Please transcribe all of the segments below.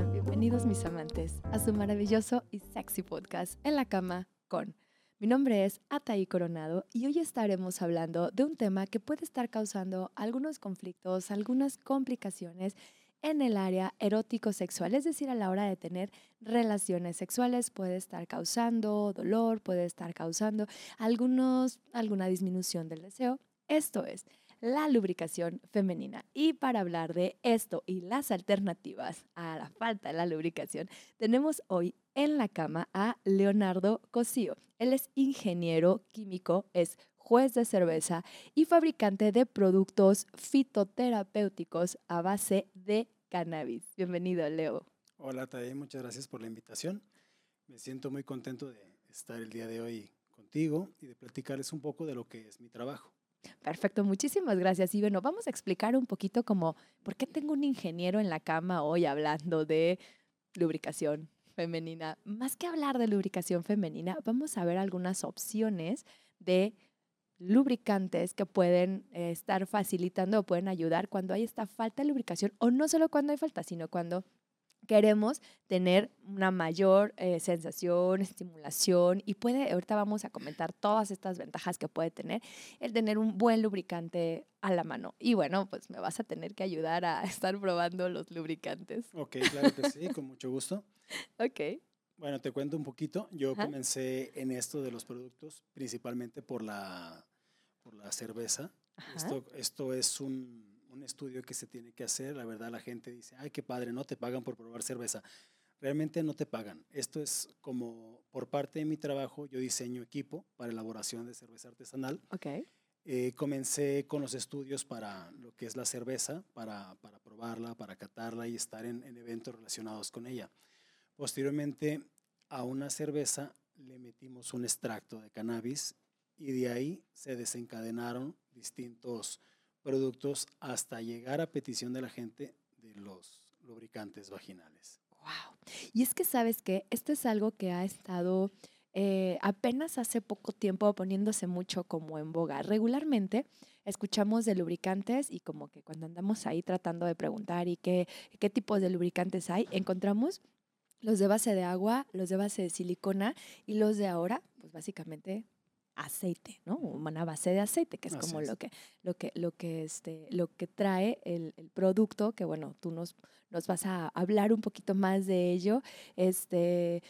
Bienvenidos mis amantes a su maravilloso y sexy podcast En la cama con. Mi nombre es Ataí Coronado y hoy estaremos hablando de un tema que puede estar causando algunos conflictos, algunas complicaciones en el área erótico-sexual, es decir, a la hora de tener relaciones sexuales puede estar causando dolor, puede estar causando algunos, alguna disminución del deseo. Esto es la lubricación femenina. Y para hablar de esto y las alternativas a la falta de la lubricación, tenemos hoy en la cama a Leonardo Cosío. Él es ingeniero químico, es juez de cerveza y fabricante de productos fitoterapéuticos a base de cannabis. Bienvenido, Leo. Hola, Tae, muchas gracias por la invitación. Me siento muy contento de estar el día de hoy contigo y de platicarles un poco de lo que es mi trabajo. Perfecto, muchísimas gracias. Y bueno, vamos a explicar un poquito como por qué tengo un ingeniero en la cama hoy hablando de lubricación femenina. Más que hablar de lubricación femenina, vamos a ver algunas opciones de lubricantes que pueden eh, estar facilitando o pueden ayudar cuando hay esta falta de lubricación o no solo cuando hay falta, sino cuando queremos tener una mayor eh, sensación, estimulación y puede, ahorita vamos a comentar todas estas ventajas que puede tener el tener un buen lubricante a la mano. Y bueno, pues me vas a tener que ayudar a estar probando los lubricantes. Ok, claro que sí, con mucho gusto. Ok. Bueno, te cuento un poquito. Yo comencé en esto de los productos principalmente por la, por la cerveza. Esto, esto es un un estudio que se tiene que hacer. La verdad, la gente dice, ay, qué padre, no te pagan por probar cerveza. Realmente no te pagan. Esto es como por parte de mi trabajo, yo diseño equipo para elaboración de cerveza artesanal. Okay. Eh, comencé con los estudios para lo que es la cerveza, para, para probarla, para catarla y estar en, en eventos relacionados con ella. Posteriormente, a una cerveza le metimos un extracto de cannabis y de ahí se desencadenaron distintos productos hasta llegar a petición de la gente de los lubricantes vaginales. Wow. Y es que sabes que esto es algo que ha estado eh, apenas hace poco tiempo poniéndose mucho como en boga. Regularmente escuchamos de lubricantes y como que cuando andamos ahí tratando de preguntar y qué, qué tipos de lubricantes hay, encontramos los de base de agua, los de base de silicona y los de ahora, pues básicamente aceite, ¿no? Una base de aceite, que es como lo que, lo que, lo que, este, lo que trae el, el, producto, que bueno, tú nos, nos vas a hablar un poquito más de ello. Este,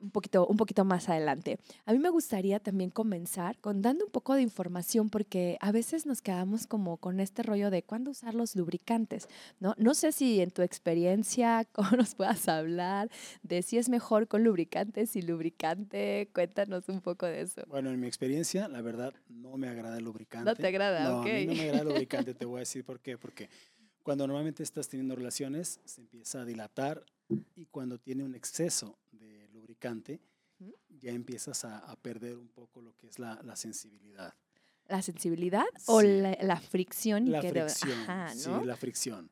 un poquito, un poquito más adelante. A mí me gustaría también comenzar con dando un poco de información porque a veces nos quedamos como con este rollo de cuándo usar los lubricantes, ¿no? No sé si en tu experiencia, cómo nos puedas hablar de si es mejor con lubricantes y lubricante. Cuéntanos un poco de eso. Bueno, en mi experiencia, la verdad, no me agrada el lubricante. No te agrada, no, A mí no me agrada el lubricante, te voy a decir por qué. Porque cuando normalmente estás teniendo relaciones, se empieza a dilatar y cuando tiene un exceso de ya empiezas a, perder un poco lo que es la, sensibilidad. ¿La sensibilidad o la, fricción? La fricción, sí, la fricción.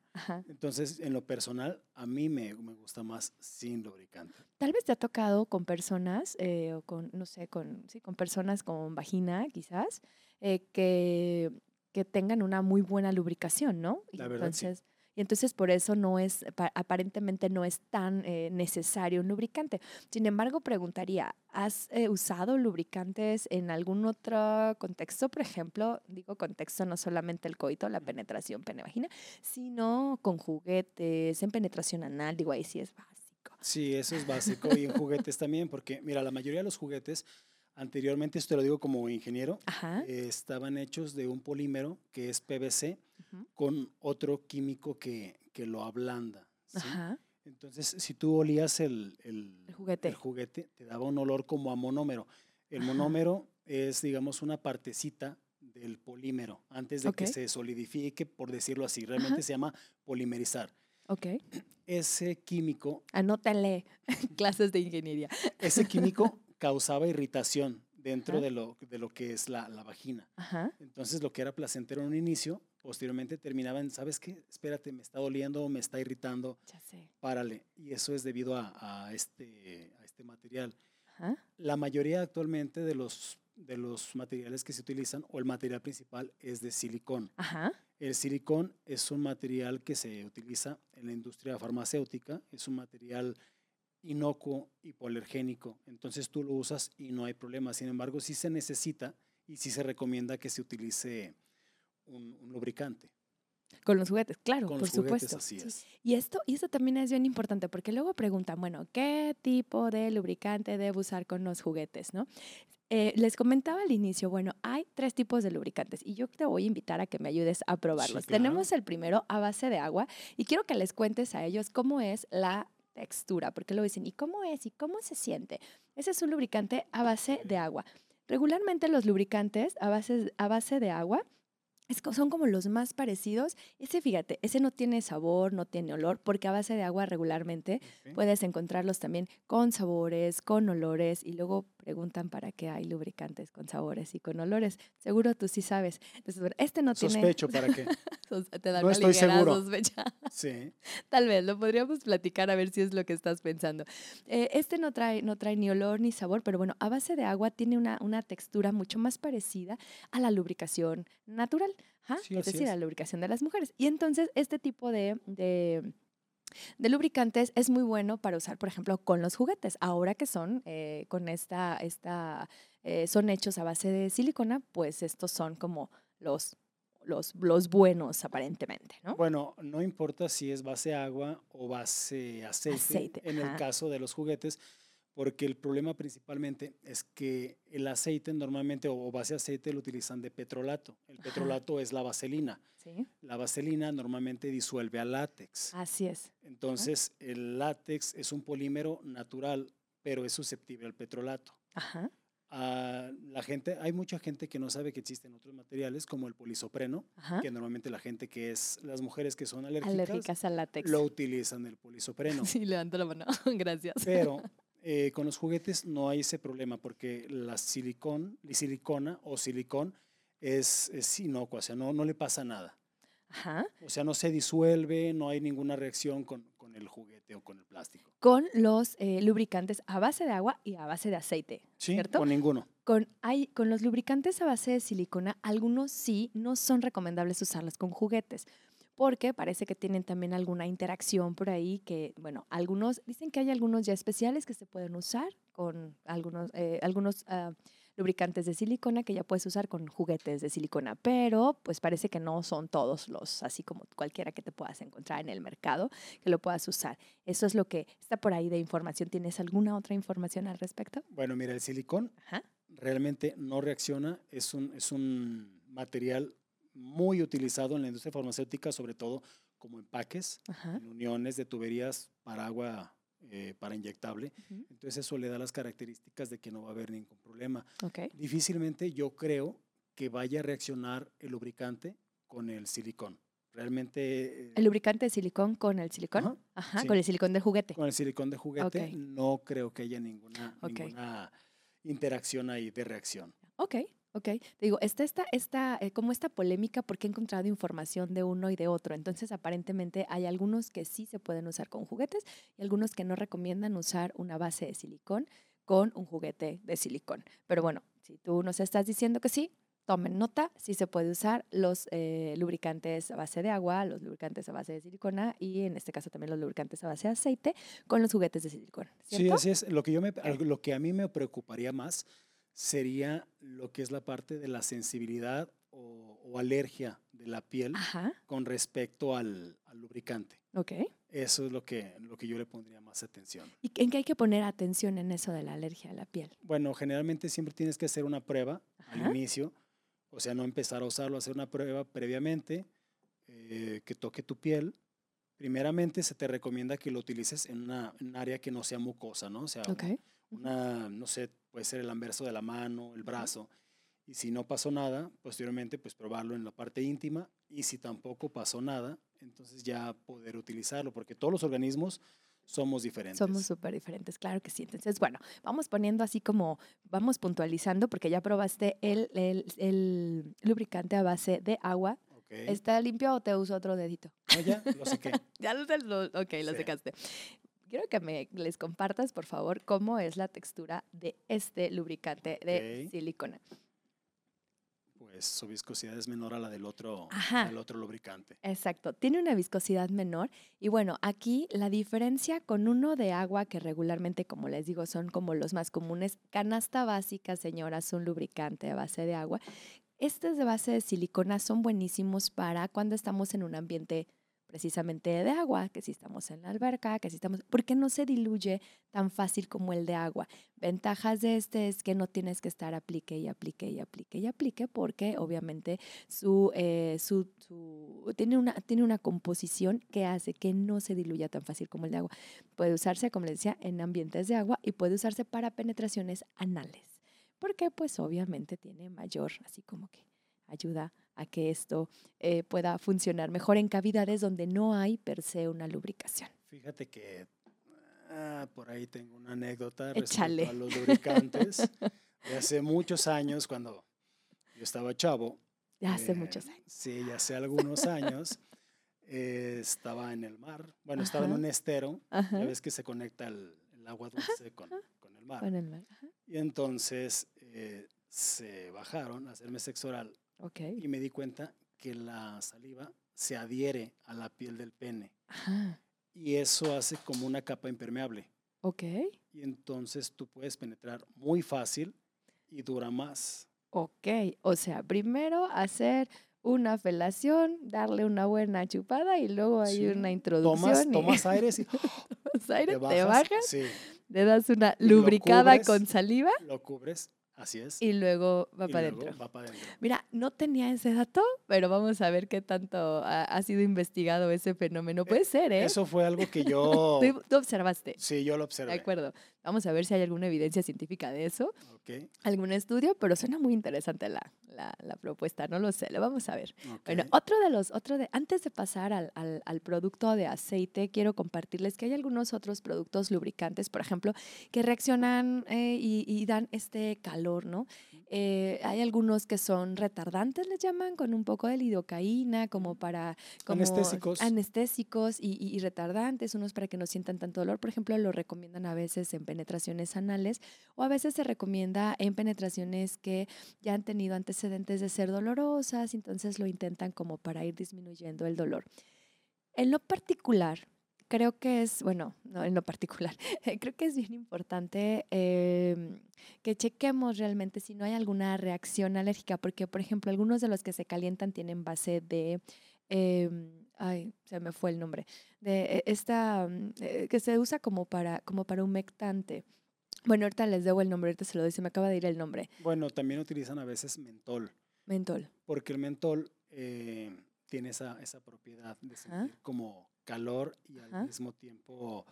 Entonces, en lo personal, a mí me, me, gusta más sin lubricante. Tal vez te ha tocado con personas, eh, o con, no sé, con, sí, con personas con vagina, quizás, eh, que, que tengan una muy buena lubricación, ¿no? La verdad, Entonces, y entonces por eso no es, aparentemente no es tan eh, necesario un lubricante. Sin embargo, preguntaría, ¿has eh, usado lubricantes en algún otro contexto? Por ejemplo, digo contexto no solamente el coito, la penetración pene-vagina, sino con juguetes, en penetración anal, digo, ahí sí es básico. Sí, eso es básico y en juguetes también, porque mira, la mayoría de los juguetes Anteriormente, esto lo digo como ingeniero, estaban hechos de un polímero que es PVC con otro químico que, que lo ablanda. Entonces, si tú olías el, el, juguete. el, juguete. te daba un olor como a monómero. El monómero es, digamos, una partecita del polímero antes de que se solidifique, por decirlo así. Realmente se llama polimerizar. Ok. Ese químico. Anótale clases de ingeniería. Ese químico causaba irritación dentro de lo, de lo que es la, la vagina. Entonces, lo que era placentero en un inicio, posteriormente terminaba en, ¿sabes qué? Espérate, me está doliendo, me está irritando. Ya sé. Párale. Y eso es debido a, a este, a este material. La mayoría actualmente de los, de los materiales que se utilizan, o el material principal, es de silicón. El silicón es un material que se utiliza en la industria farmacéutica, es un material inocuo, hipoalergénico, entonces tú lo usas y no hay problema. Sin embargo, sí se necesita y sí se recomienda que se utilice un, lubricante. Con los juguetes, claro, Con por los juguetes, supuesto. así es. Y esto, y esto también es bien importante porque luego preguntan, bueno, ¿qué tipo de lubricante debo usar con los juguetes? ¿no? Eh, les comentaba al inicio, bueno, hay tres tipos de lubricantes y yo te voy a invitar a que me ayudes a probarlos. claro. Tenemos el primero a base de agua y quiero que les cuentes a ellos cómo es la textura, porque luego dicen, ¿y cómo es? ¿Y cómo se siente? Ese es un lubricante a base de agua. Regularmente los lubricantes a base, a base de agua es son como los más parecidos. Ese, fíjate, ese no tiene sabor, no tiene olor, porque a base de agua regularmente puedes encontrarlos también con sabores, con olores, y luego preguntan para qué hay lubricantes con sabores y con olores. Seguro tú sí sabes. Entonces, bueno, este no tiene... Sospecho para qué. Te da No una estoy seguro. sospecha. Sí. Tal vez, lo podríamos platicar a ver si es lo que estás pensando. Eh, este no trae, no trae ni olor ni sabor, pero bueno, a base de agua tiene una, una textura mucho más parecida a la lubricación natural, Sí, es decir, es. la lubricación de las mujeres. Y entonces este tipo de, de, de lubricantes es muy bueno para usar, por ejemplo, con los juguetes. Ahora que son eh, con esta, esta eh, son hechos a base de silicona, pues estos son como los, los, los buenos aparentemente, ¿no? Bueno, no importa si es base agua o base aceite, Aceite, en ajá. el caso de los juguetes, porque el problema principalmente es que el aceite normalmente o base aceite lo utilizan de petrolato. El Ajá. petrolato es la vaselina. Sí, La vaselina normalmente disuelve al látex. así es. Entonces, el látex es un polímero natural, pero es susceptible al petrolato. Ajá. La gente, hay mucha gente que no sabe que existen otros materiales como el polisopreno, Ajá. que normalmente la gente que es, las mujeres que son alérgicas, Alérgicas al látex. lo utilizan el polisopreno. Sí, levanto la mano. Gracias. Pero eh, con los juguetes no hay ese problema porque la silicón, la silicona o silicón es, es inocua, o sea, no, no le pasa nada. Ajá. O sea, no se disuelve, no hay ninguna reacción con, con el juguete o con el plástico. Con los eh, lubricantes a base de agua y a base de aceite. Sí, ¿Cierto? con ninguno. Con, hay, con los lubricantes a base de silicona, algunos sí no son recomendables usarlos con juguetes, porque parece que tienen también alguna interacción por ahí que, bueno, algunos dicen que hay algunos ya especiales que se pueden usar con algunos, eh, algunos ah, lubricantes de silicona que ya puedes usar con juguetes de silicona, pero pues parece que no son todos los, así como cualquiera que te puedas encontrar en el mercado, que lo puedas usar. Eso es lo que está por ahí de información. ¿Tienes alguna otra información al respecto? Bueno, mira, el silicón Ajá. realmente no reacciona, es un, es un material muy utilizado en la industria farmacéutica, sobre todo como empaques, en uniones de tuberías para agua, eh, para inyectable. ujú, Entonces eso le da las características de que no va a haber ningún problema. Ok. Difícilmente yo creo que vaya a reaccionar el lubricante con el silicón. Realmente eh, El lubricante de silicón con el silicón. Ajá, Ajá, sí. con el silicón del juguete. con el silicón de juguete Ok. no creo que haya ninguna, Ok. ninguna interacción ahí de reacción. Ok, ok. Te digo, está esta, esta, eh, como esta polémica porque he encontrado información de uno y de otro. Entonces, aparentemente hay algunos que sí se pueden usar con juguetes y algunos que no recomiendan usar una base de silicón con un juguete de silicón. Pero bueno, si tú nos estás diciendo que sí, tomen nota, sí se puede usar los eh, lubricantes a base de agua, los lubricantes a base de silicona y en este caso también los lubricantes a base de aceite con los juguetes de silicón. Sí, ¿cierto? así es. Lo que, yo me, lo que a mí me preocuparía más sería lo que es la parte de la sensibilidad o, o alergia de la piel Ajá, con respecto al, al lubricante. ok. Eso es lo que, lo que yo le pondría más atención. ¿Y en qué hay que poner atención en eso de la alergia a la piel? Bueno, generalmente siempre tienes que hacer una prueba Ajá. al inicio, o sea, no empezar a usarlo, hacer una prueba previamente eh, que toque tu piel. Primeramente se te recomienda que lo utilices en una, en un área que no sea mucosa, ¿no? O sea, una, no sé, puede ser el anverso de la mano, el brazo. Y si no pasó nada, posteriormente, pues probarlo en la parte íntima. Y si tampoco pasó nada, entonces ya poder utilizarlo, porque todos los organismos somos diferentes. Somos súper diferentes, claro que sí. Entonces, bueno, vamos poniendo así como, vamos puntualizando, porque ya probaste el, el- el lubricante a base de agua. ¿Está limpio o te uso otro dedito? No, ya, lo sé Ya lo, lo- ok, lo Sí. secaste. Quiero que me les compartas, por favor, cómo es la textura de este lubricante de silicona. pues su viscosidad es menor a la del otro, del otro lubricante. Exacto, tiene una viscosidad menor y bueno, aquí la diferencia con uno de agua que regularmente, como les digo, son como los más comunes, canasta básica, señoras, un lubricante a base de agua. Estos de base de silicona son buenísimos para cuando estamos en un ambiente precisamente de agua, que si estamos en la alberca, que si estamos, porque no se diluye tan fácil como el de agua. Ventajas de este es que no tienes que estar aplique y aplique y aplique y aplique, porque obviamente su, eh, su, su- tiene, una, tiene una composición que hace que no se diluya tan fácil como el de agua. Puede usarse, como les decía, en ambientes de agua y puede usarse para penetraciones anales, porque pues obviamente tiene mayor, así como que ayuda a que esto eh, pueda funcionar mejor en cavidades donde no hay per se una lubricación. Fíjate que ah, por ahí tengo una anécdota Échale. respecto a los lubricantes. de hace muchos años, cuando yo estaba chavo. Ya hace eh, muchos años. Sí, ya hace algunos años. eh, estaba en el mar. Bueno, estaba en Ajá. un estero. Ajá. Ya ves que se conecta el, el agua dulce con, con el mar. Con el mar. Ajá. Y entonces eh, se bajaron a hacerme sexo oral Ok. y me di cuenta que la saliva se adhiere a la piel del pene Ajá. y eso hace como una capa impermeable. Ok. Y entonces tú puedes penetrar muy fácil y dura más. Ok. O sea, primero hacer una felación, darle una buena chupada y luego hay Sí. una introducción. Tomas, y tomas aires y tomas aire, te te bajas. bajas, Sí, le das una lubricada cubres. con saliva lo cubres, así es. y luego va y para adentro. va para adentro. Mira, no tenía ese dato, pero vamos a ver qué tanto ha, ha sido investigado ese fenómeno. Puede ser, ¿eh? Eso fue algo que yo, Tú, tú observaste. sí, yo lo De observé. acuerdo. Vamos a ver si hay alguna evidencia científica de eso, Ok, algún estudio, pero suena muy interesante la, la, la propuesta. No lo sé, lo vamos a ver. Bueno, otro de los, otro de, antes de pasar al, al- al producto de aceite, quiero compartirles que hay algunos otros productos lubricantes, por ejemplo, que reaccionan eh, y, y dan este calor, ¿no? Eh, hay algunos que son retardantes, les llaman, con un poco de lidocaína, como para... Como Anestésicos. Anestésicos y, y- y retardantes, unos para que no sientan tanto dolor. Por ejemplo, lo recomiendan a veces en penetraciones anales o a veces se recomienda en penetraciones que ya han tenido antecedentes de ser dolorosas, entonces lo intentan como para ir disminuyendo el dolor. En lo particular, creo que es, bueno, no en lo particular, creo que es bien importante em, que chequemos realmente si no hay alguna reacción alérgica, porque por ejemplo algunos de los que se calientan tienen base de, em, ay, se me fue el nombre, de eh, esta, mm, eh, que se usa como para, como para humectante. Bueno, ahorita les debo el nombre, ahorita se lo doy, se me acaba de ir el nombre. Bueno, también utilizan a veces mentol, Mentol. porque el mentol eh, tiene esa, esa propiedad de sentir como calor y al Ajá. mismo tiempo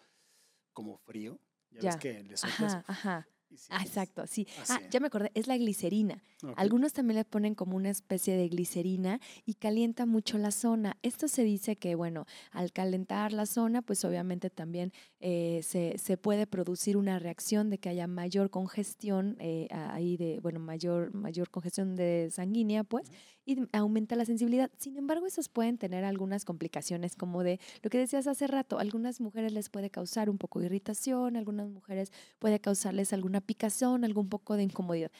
como frío. Ya, Ya. ves que le soplas Ajá, ajá. Ah, exacto, sí. Ah, ya me acordé, es la glicerina. Algunos también le ponen como una especie de glicerina y calienta mucho la zona. Esto se dice que, bueno, al calentar la zona, pues obviamente también eh, se, se puede producir una reacción de que haya mayor congestión eh, ahí de, bueno, mayor, mayor congestión de sanguínea, pues, y aumenta la sensibilidad. Sin embargo, esos pueden tener algunas complicaciones como de lo que decías hace rato, algunas mujeres les puede causar un poco de irritación, algunas mujeres puede causarles alguna picazón, algún poco de incomodidad.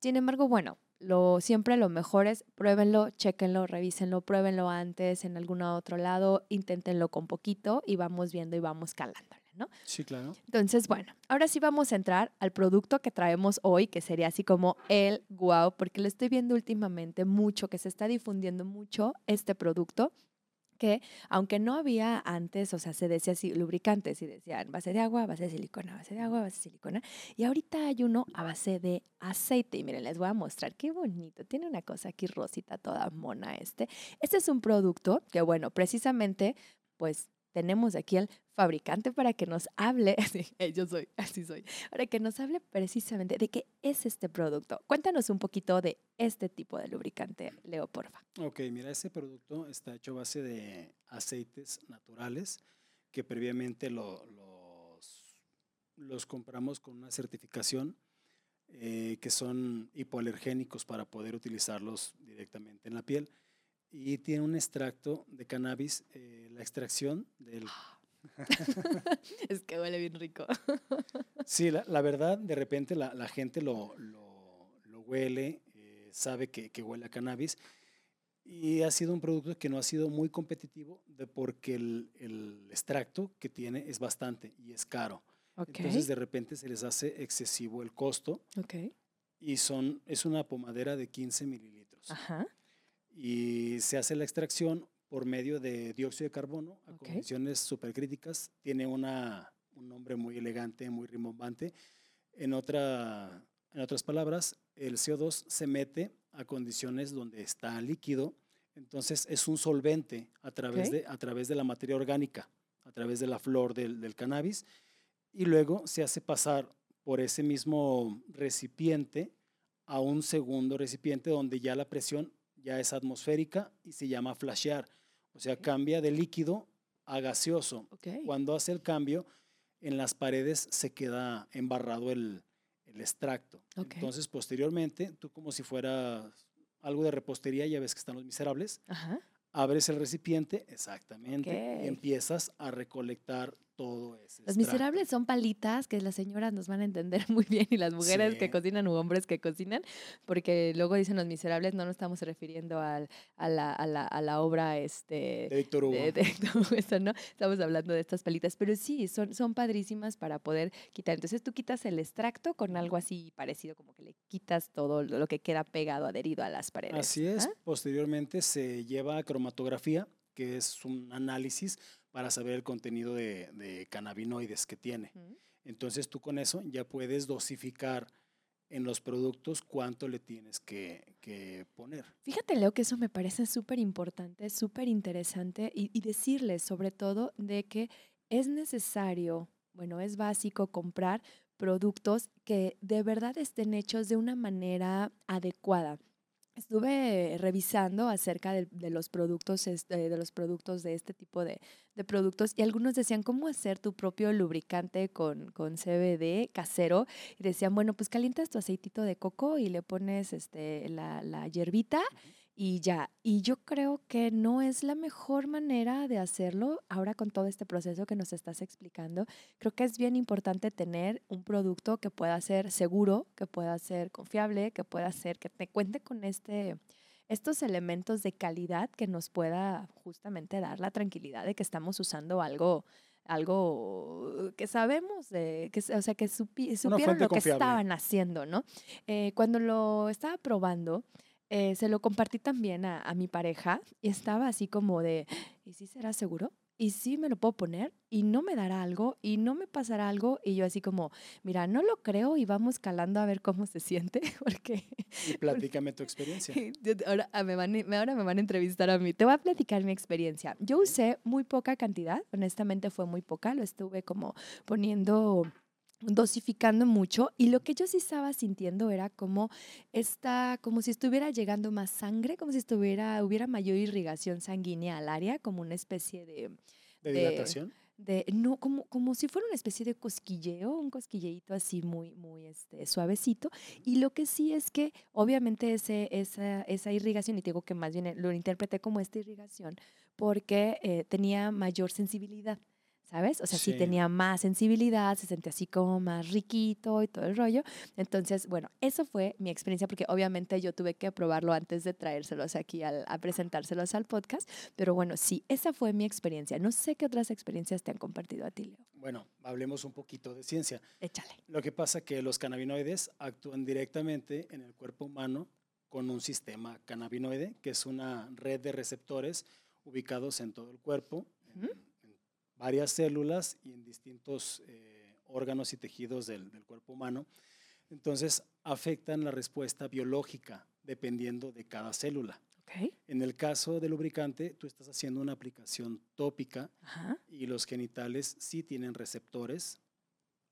Sin embargo, bueno, lo, siempre lo mejor es pruébenlo, chéquenlo, revísenlo, pruébenlo antes en algún otro lado, inténtenlo con poquito y vamos viendo y vamos calándole, ¿no? Sí, claro. Entonces, bueno, ahora sí vamos a entrar al producto que traemos hoy, que sería así como el guau, porque lo estoy viendo últimamente mucho, que se está difundiendo mucho este producto que aunque no había antes, o sea, se decía así, lubricantes y decían base de agua, base de silicona, base de agua, base de silicona, y ahorita hay uno a base de aceite. Y miren, les voy a mostrar qué bonito, tiene una cosa aquí rosita toda mona este. Este es un producto que, bueno, precisamente, pues tenemos aquí al fabricante para que nos hable, eh, yo soy, así soy, para que nos hable precisamente de qué es este producto. Cuéntanos un poquito de este tipo de lubricante, Leo, porfa. Ok, mira, este producto está hecho a base de aceites naturales que previamente lo- los, los compramos con una certificación eh, que son hipoalergénicos para poder utilizarlos directamente en la piel. Y tiene un extracto de cannabis, eh, la extracción del... es que huele bien rico. Sí, la, la verdad, de repente la, la gente lo, lo, lo huele, eh, sabe que, que huele a cannabis. Y ha sido un producto que no ha sido muy competitivo de porque el, el extracto que tiene es bastante y es caro. Ok. Entonces de repente se les hace excesivo el costo y son, es una pomadera de 15 mililitros. Ajá. Y se hace la extracción por medio de dióxido de carbono a condiciones supercríticas. Tiene una, un nombre muy elegante, muy rimbombante. En, otra, en otras palabras, el CO2 se mete a condiciones donde está líquido. Entonces es un solvente a través, de, a través de la materia orgánica, a través de la flor del, del cannabis. Y luego se hace pasar por ese mismo recipiente a un segundo recipiente donde ya la presión ya es atmosférica y se llama flashear. O sea, cambia de líquido a gaseoso. Cuando hace el cambio, en las paredes se queda embarrado el, el extracto. Entonces, posteriormente, tú como si fuera algo de repostería, ya ves que están los miserables, Ajá. abres el recipiente, exactamente, y empiezas a recolectar todo ese Los miserables son palitas que las señoras nos van a entender muy bien y las mujeres que Sí. cocinan u hombres que cocinan, porque luego dicen los miserables, no nos estamos refiriendo al- a, la, a, la, a la obra este, de Víctor Hugo. de, de eso, ¿no? Estamos hablando de estas palitas, pero sí, son, son padrísimas para poder quitar. Entonces tú quitas el extracto con algo así parecido, como que le quitas todo lo lo que queda pegado, adherido a las paredes. Así es. ¿ah? Posteriormente se lleva a cromatografía, que es un análisis para saber el contenido de, de cannabinoides que tiene. Entonces tú con eso ya puedes dosificar en los productos cuánto le tienes que, que poner. Fíjate, Leo, que eso me parece súper importante, súper interesante y, y decirles sobre todo de que es necesario, bueno, es básico comprar productos que de verdad estén hechos de una manera adecuada. Estuve revisando acerca de, los productos, este, de los productos de este tipo de, de productos y algunos decían cómo hacer tu propio lubricante con, con CBD casero y decían, bueno, pues calientas tu aceitito de coco y le pones este, la, la hierbita y ya. Y yo creo que no es la mejor manera de hacerlo ahora con todo este proceso que nos estás explicando. Creo que es bien importante tener un producto que pueda ser seguro, que pueda ser confiable, que pueda ser, que te cuente con este estos elementos de calidad que nos pueda justamente dar la tranquilidad de que estamos usando algo algo que sabemos, de, que, o sea, que supi- supieron lo que confiable. estaban haciendo, ¿no? Eh, cuando lo estaba probando, eh, se lo compartí también a, a mi pareja y estaba así como de, ¿y si será seguro? ¿Y si me lo puedo poner? ¿Y no me dará algo? ¿Y no me pasará algo? Y yo así como, mira, no lo creo y vamos calando a ver cómo se siente, porque Y platícame tu experiencia. ahora, ah, me van, ahora me van a entrevistar a mí. Te voy a platicar mi experiencia. Yo usé muy poca cantidad, honestamente fue muy poca, lo estuve como poniendo dosificando mucho y lo que yo sí estaba sintiendo era como esta como si estuviera llegando más sangre como si estuviera hubiera mayor irrigación sanguínea al área como una especie de ¿De de- dilatación? de no como como si fuera una especie de cosquilleo un cosquilleito así muy muy este suavecito y lo que sí es que obviamente ese esa esa irrigación y te digo que más bien lo interpreté como esta irrigación porque eh, tenía mayor sensibilidad ¿Sabes? O sea, sí. Sí. tenía más sensibilidad, se sentía así como más riquito y todo el rollo. Entonces, bueno, eso fue mi experiencia porque obviamente yo tuve que probarlo antes de traérselos aquí al- a presentárselos al podcast. Pero bueno, sí, esa fue mi experiencia. No sé qué otras experiencias te han compartido a ti, Leo. Bueno, hablemos un poquito de ciencia. Échale. Lo que pasa que los cannabinoides actúan directamente en el cuerpo humano con un sistema cannabinoide, que es una red de receptores ubicados en todo el cuerpo, en varias células y en distintos eh, órganos y tejidos del, del cuerpo humano. Entonces, afectan la respuesta biológica dependiendo de cada célula. Ok. En el caso del lubricante, tú estás haciendo una aplicación tópica Ajá. y los genitales sí tienen receptores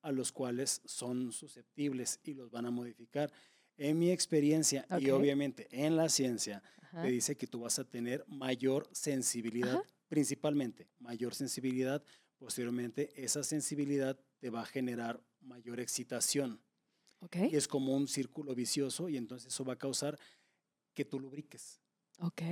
a los cuales son susceptibles y los van a modificar. En mi experiencia y obviamente en la ciencia, Ajá. te dice que tú vas a tener mayor sensibilidad, Ajá. Principalmente mayor sensibilidad. Posteriormente, esa sensibilidad te va a generar mayor excitación. Ok. Y es como un círculo vicioso y entonces eso va a causar que tú lubriques. Ok.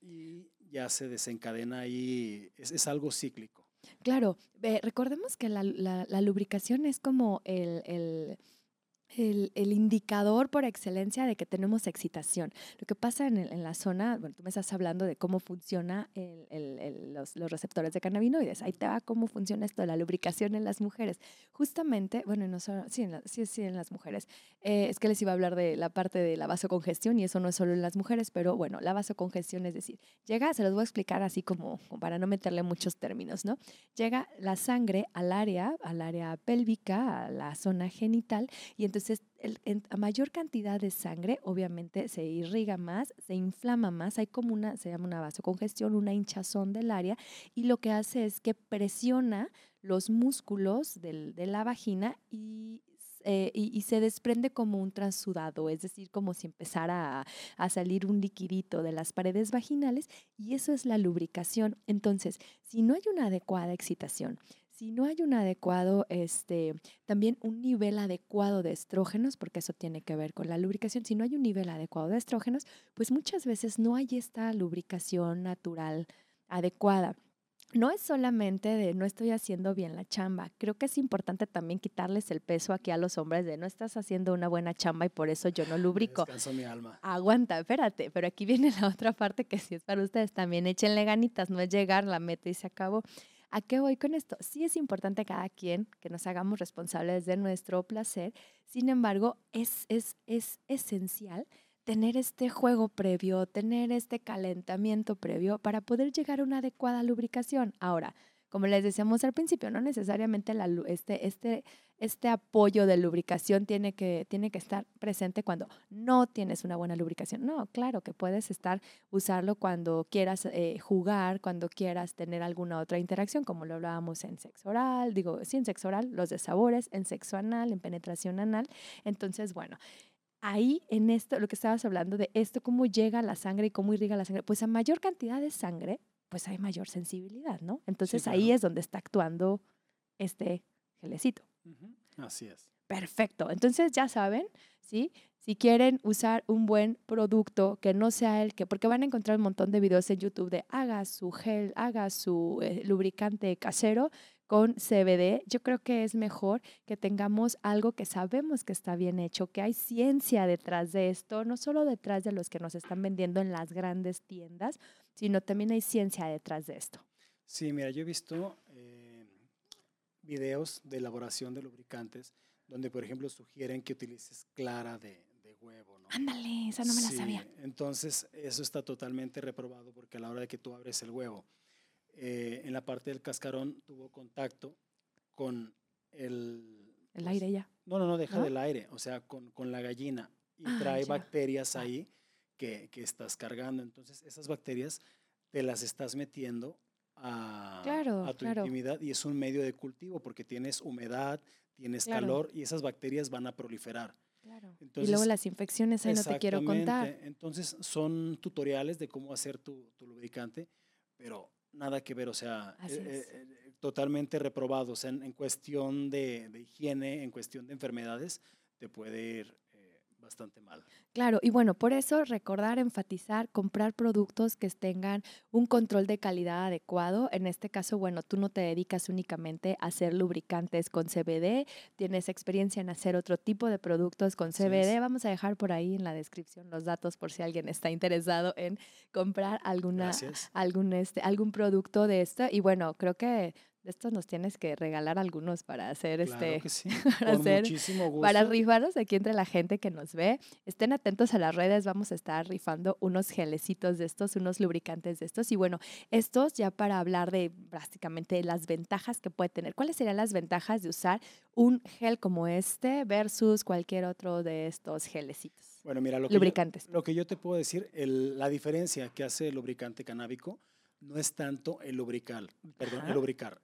Y ya se desencadena ahí, es, es algo cíclico. Claro, recordemos que la, la- la lubricación es como el, el, el, indicador por excelencia de que tenemos excitación. Lo que pasa en, la zona, bueno, tú me estás hablando de cómo funciona los, receptores de cannabinoides. Ahí te va cómo funciona esto de la lubricación en las mujeres. Justamente, bueno, no solo, sí, en sí, sí, en las mujeres. Eh, es que les iba a hablar de la parte de la vasocongestión y eso no es solo en las mujeres, pero bueno, la vasocongestión es decir, llega, se los voy a explicar así como, como para no meterle muchos términos, ¿no? Llega la sangre al área, al área pélvica, a la zona genital y entonces entonces, a mayor cantidad de sangre, obviamente se irriga más, se inflama más, hay como una, se llama una vasocongestión, una hinchazón del área, y lo que hace es que presiona los músculos de la vagina eh, y, se desprende como un transudado, es decir, como si empezara a, a, salir un liquidito de las paredes vaginales y eso es la lubricación. Entonces, si no hay una adecuada excitación, si no hay un adecuado, este, también un nivel adecuado de estrógenos, porque eso tiene que ver con la lubricación, si no hay un nivel adecuado de estrógenos, pues muchas veces no hay esta lubricación natural adecuada. No es solamente de no estoy haciendo bien la chamba, creo que es importante también quitarles el peso aquí a los hombres de no estás haciendo una buena chamba y por eso yo no lubrico. Descanso mi alma. Aguanta, espérate, pero aquí viene la otra parte que si es para ustedes también échenle ganitas, no es llegar, la meta y se acabó. ¿A qué voy con esto? Sí es importante cada quien que nos hagamos responsables de nuestro placer, sin embargo, es, es, es esencial tener este juego previo, tener este calentamiento previo para poder llegar a una adecuada lubricación. Ahora, como les decíamos al principio, no necesariamente la, este, este, este apoyo de lubricación tiene que, tiene que estar presente cuando no tienes una buena lubricación. No, claro que puedes estar, usarlo cuando quieras eh, jugar, cuando quieras tener alguna otra interacción, como lo hablábamos en sexo oral, digo, sí, en sexo oral, los de sabores, en sexo anal, en penetración anal. Entonces, bueno, ahí en esto, lo que estabas hablando de esto, cómo llega la sangre y cómo irriga la sangre, pues a mayor cantidad de sangre, pues hay mayor sensibilidad, ¿no? Entonces ahí es donde está actuando este gelecito. Así es. Perfecto. Entonces ya saben, ¿sí? Si quieren usar un buen producto que no sea el que, porque van a encontrar un montón de videos en YouTube de haga su gel, haga su eh, lubricante casero con CBD, yo creo que es mejor que tengamos algo que sabemos que está bien hecho, que hay ciencia detrás de esto, no solo detrás de los que nos están vendiendo en las grandes tiendas, sino también hay ciencia detrás de esto. Sí, mira, yo he visto eh, videos de elaboración de lubricantes donde, por ejemplo, sugieren que utilices clara de, huevo. ¿no? Ándale, esa no me la sabía. Entonces, eso está totalmente reprobado porque a la hora de que tú abres el huevo, eh, en la parte del cascarón tuvo contacto con el... El pues, aire ya. No, no, no, deja del aire, o sea, con, con la gallina y ah, trae bacterias ah. ahí que, que, estás cargando. Entonces, esas bacterias te las estás metiendo a, a tu intimidad y es un medio de cultivo porque tienes humedad, tienes calor y esas bacterias van a proliferar. Claro. y luego las infecciones ahí no te quiero contar. Entonces son tutoriales de cómo hacer tu, tu lubricante, pero nada que ver, o sea, eh, eh, totalmente reprobado, o sea, en, cuestión de, de, higiene, en cuestión de enfermedades, te puede ir bastante mal. Claro, y bueno, por eso recordar, enfatizar, comprar productos que tengan un control de calidad adecuado. En este caso, bueno, tú no te dedicas únicamente a hacer lubricantes con CBD, tienes experiencia en hacer otro tipo de productos con CBD. Vamos a dejar por ahí en la descripción los datos por si alguien está interesado en comprar alguna, algún, este, algún producto de esto. Y bueno, creo que estos nos tienes que regalar algunos para hacer este para hacer para rifarnos aquí entre la gente que nos ve. Estén atentos a las redes, vamos a estar rifando unos gelecitos de estos, unos lubricantes de estos y bueno, estos ya para hablar de prácticamente las ventajas que puede tener. ¿Cuáles serían las ventajas de usar un gel como este versus cualquier otro de estos gelecitos? Bueno, mira, lo que lubricantes. Yo, lo que yo te puedo decir, la diferencia que hace el lubricante canábico no es tanto el lubricar, perdón, el lubricar.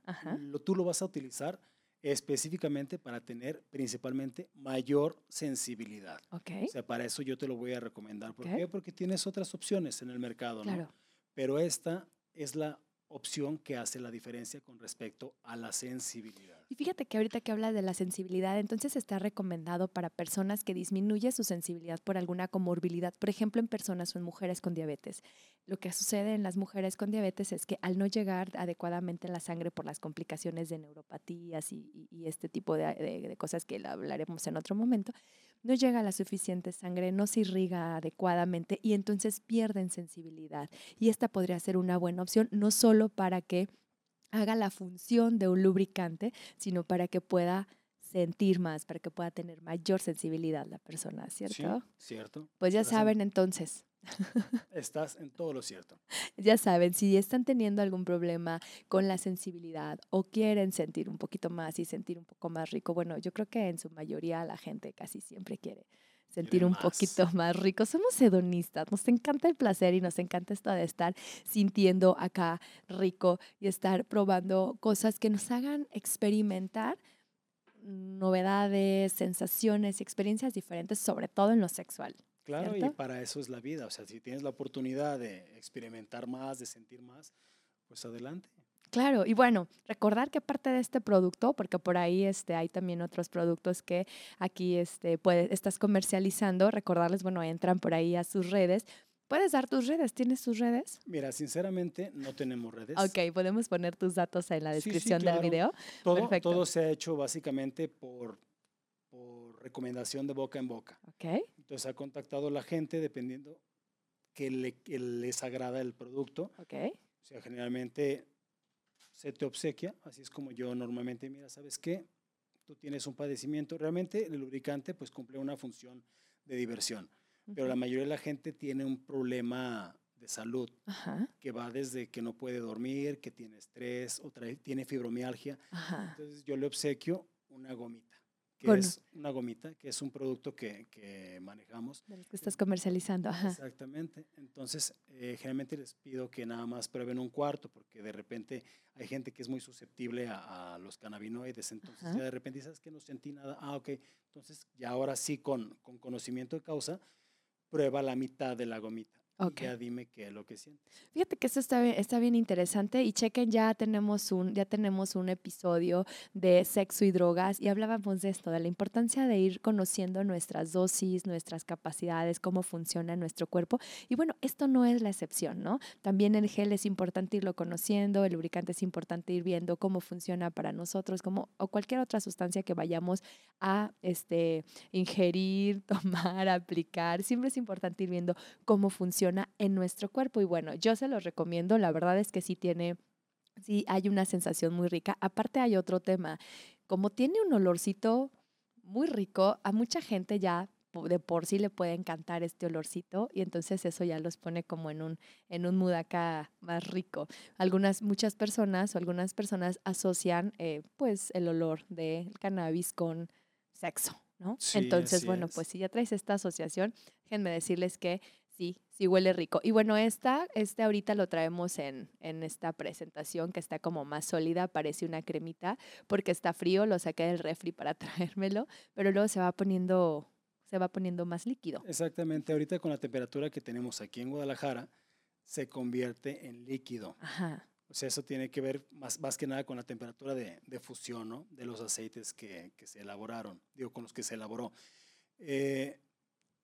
tú lo vas a utilizar específicamente para tener principalmente mayor sensibilidad. Okay. O sea, para eso yo te lo voy a recomendar. ¿Por qué? Porque tienes otras opciones en el mercado, ¿no? Pero esta es la opción que hace la diferencia con respecto a la sensibilidad. Fíjate que ahorita que hablas de la sensibilidad, entonces está recomendado para personas que disminuye su sensibilidad por alguna comorbilidad, por ejemplo, en personas o en mujeres con diabetes. Lo que sucede en las mujeres con diabetes es que al no llegar adecuadamente la sangre por las complicaciones de neuropatías y, este tipo de, de cosas que hablaremos en otro momento, no llega la suficiente sangre, no se irriga adecuadamente y entonces pierden sensibilidad. Y esta podría ser una buena opción, no solo para que haga la función de un lubricante, sino para que pueda sentir más, para que pueda tener mayor sensibilidad la persona, ¿cierto? Sí, cierto. Pues ya saben entonces. Estás en todo lo cierto. Ya saben, si están teniendo algún problema con la sensibilidad o quieren sentir un poquito más y sentir un poco más rico, bueno, yo creo que en su mayoría la gente casi siempre quiere sentir un poquito más rico. Somos hedonistas, nos encanta el placer y nos encanta esto de estar sintiendo acá rico y estar probando cosas que nos hagan experimentar novedades, sensaciones y experiencias diferentes, sobre todo en lo sexual. Claro, y para eso es la vida. O sea, si tienes la oportunidad de experimentar más, de sentir más, pues adelante. Claro, y bueno, recordar que parte de este producto, porque por ahí este, hay también otros productos que aquí este, puedes, estás comercializando, recordarles, bueno, entran por ahí a sus redes. ¿Puedes dar tus redes? ¿Tienes tus redes? Mira, sinceramente no tenemos redes. Ok, podemos poner tus datos en la descripción del video. Todo, todo se ha hecho básicamente por, por recomendación de boca en boca. Ok. Entonces ha contactado la gente dependiendo que, le, que les agrada el producto. Ok. O sea, generalmente se te obsequia, así es como yo normalmente, mira, ¿sabes qué? Tú tienes un padecimiento, realmente el lubricante pues cumple una función de diversión, pero la mayoría de la gente tiene un problema de salud que va desde que no puede dormir, que tiene estrés, o tiene fibromialgia. Entonces yo le obsequio una gomita que es una gomita, que es un producto que, que manejamos. De los que estás comercializando, ajá. Exactamente. Entonces, eh, generalmente les pido que nada más prueben un cuarto, porque de repente hay gente que es muy susceptible a, los cannabinoides. Entonces, ya de repente dices que no sentí nada. Ah, ok. Entonces, ya ahora sí, con, con conocimiento de causa, prueba la mitad de la gomita. Okay. Ya dime qué es lo que sientes. Fíjate que esto está, está bien interesante y chequen, ya tenemos, un, ya tenemos un episodio de sexo y drogas y hablábamos de esto, de la importancia de ir conociendo nuestras dosis, nuestras capacidades, cómo funciona nuestro cuerpo. Y bueno, esto no es la excepción, ¿no? También el gel es importante irlo conociendo, el lubricante es importante ir viendo cómo funciona para nosotros, como, o cualquier otra sustancia que vayamos a este, ingerir, tomar, aplicar. Siempre es importante ir viendo cómo funciona en nuestro cuerpo. Y bueno, yo se los recomiendo, la verdad es que sí tiene, sí hay una sensación muy rica. Aparte hay otro tema, como tiene un olorcito muy rico, a mucha gente ya de por sí le puede encantar este olorcito y entonces eso ya los pone como en un, en un acá más rico. Algunas, muchas personas o algunas personas asocian eh, pues el olor del cannabis con sexo, ¿no? entonces, bueno, pues si ya traes esta asociación, déjenme decirles que Sí, sí huele rico. Y bueno, esta, este ahorita lo traemos en, en esta presentación que está como más sólida, parece una cremita, porque está frío, lo saqué del refri para traérmelo, pero luego se va poniendo, se va poniendo más líquido. Exactamente, ahorita con la temperatura que tenemos aquí en Guadalajara, se convierte en líquido. Ajá. O sea, eso tiene que ver más, más que nada con la temperatura de, de fusión, ¿no? De los aceites que, que, se elaboraron, digo, con los que se elaboró. Eh,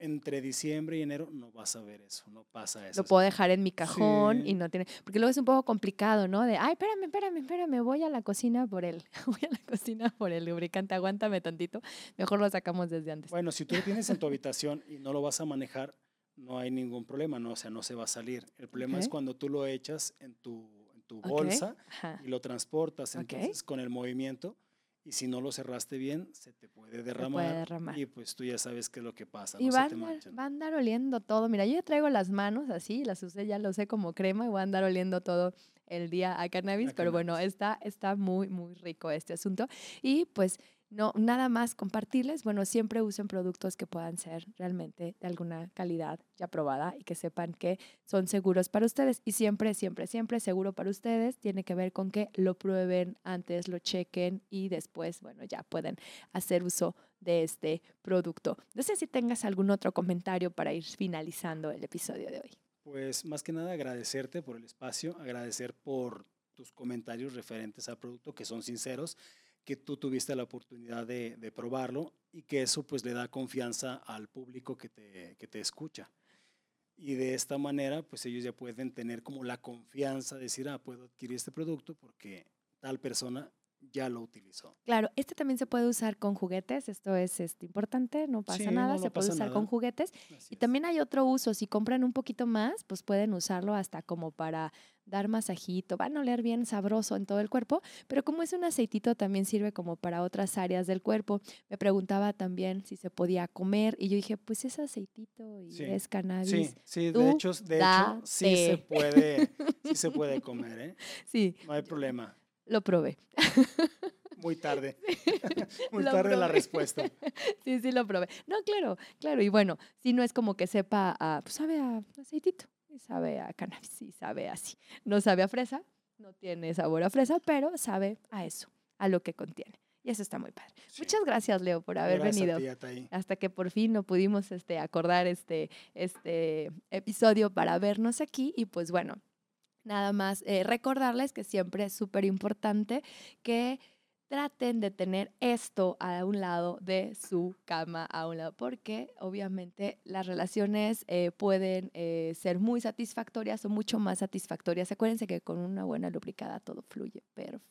entre diciembre y enero no vas a ver eso, no pasa eso. Lo puedo dejar en mi cajón y no tiene, porque luego es un poco complicado, ¿no? De, ay, espérame, espérame, espérame, voy a la cocina por él, voy a la cocina por el lubricante, aguántame tantito, mejor lo sacamos desde antes. Bueno, si tú lo tienes en tu habitación y no lo vas a manejar, no hay ningún problema, ¿no? O sea, no se va a salir. El problema es cuando tú lo echas en tu, en tu bolsa y lo transportas, entonces con el movimiento y si no lo cerraste bien, se te puede derramar. Y pues tú ya sabes qué es lo que pasa. Y van, a andar oliendo todo. Mira, yo ya traigo las manos así, las usé, ya lo sé como crema y voy a andar oliendo todo el día a cannabis. pero bueno, está, está muy, muy rico este asunto. Y pues no, nada más compartirles, bueno, siempre usen productos que puedan ser realmente de alguna calidad ya probada y que sepan que son seguros para ustedes. Y siempre, siempre, siempre seguro para ustedes tiene que ver con que lo prueben antes, lo chequen y después, bueno, ya pueden hacer uso de este producto. No sé si tengas algún otro comentario para ir finalizando el episodio de hoy. Pues más que nada agradecerte por el espacio, agradecer por tus comentarios referentes al producto que son sinceros, que tú tuviste la oportunidad de, probarlo y que eso pues le da confianza al público que te, que te escucha. Y de esta manera pues ellos ya pueden tener como la confianza de decir, ah, puedo adquirir este producto porque tal persona ya lo utilizó. Claro, este también se puede usar con juguetes, esto es este, importante, no pasa Sí, nada, no, no se puede usar nada. con juguetes. Así Y es. también hay otro uso, si compran un poquito más, pues pueden usarlo hasta como para dar masajito, van a oler bien sabroso en todo el cuerpo, pero como es un aceitito también sirve como para otras áreas del cuerpo. Me preguntaba también si se podía comer y yo dije, pues es aceitito y Sí, es cannabis. Sí, sí, tú de hecho, de hecho sí se puede, sí se puede comer, ¿eh? Sí, No hay problema. Lo probé. Muy tarde. Muy tarde la respuesta. Sí, sí lo probé. No, claro, claro. Y bueno, si no es como que sepa, a, pues sabe a aceitito, y sabe a cannabis, y sabe así. No sabe a fresa, no tiene sabor a fresa, pero sabe a eso, a lo que contiene. Y eso está muy padre. Sí. Muchas gracias, Leo, por haber Gracias a venido. ti. Hasta que por fin no pudimos este, acordar este, este episodio para vernos aquí. Y pues bueno, nada más eh, recordarles que siempre es súper importante que traten de tener esto a un lado de su cama, a un lado, porque obviamente las relaciones eh, pueden eh, ser muy satisfactorias o mucho más satisfactorias. Acuérdense que con una buena lubricada todo fluye perfecto.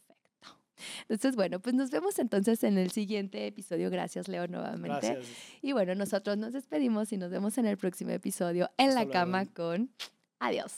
Entonces, bueno, pues nos vemos entonces en el siguiente episodio. Gracias, Leo, nuevamente. Gracias. Y bueno, nosotros nos despedimos y nos vemos en el próximo episodio en Hasta la cama con... Adiós.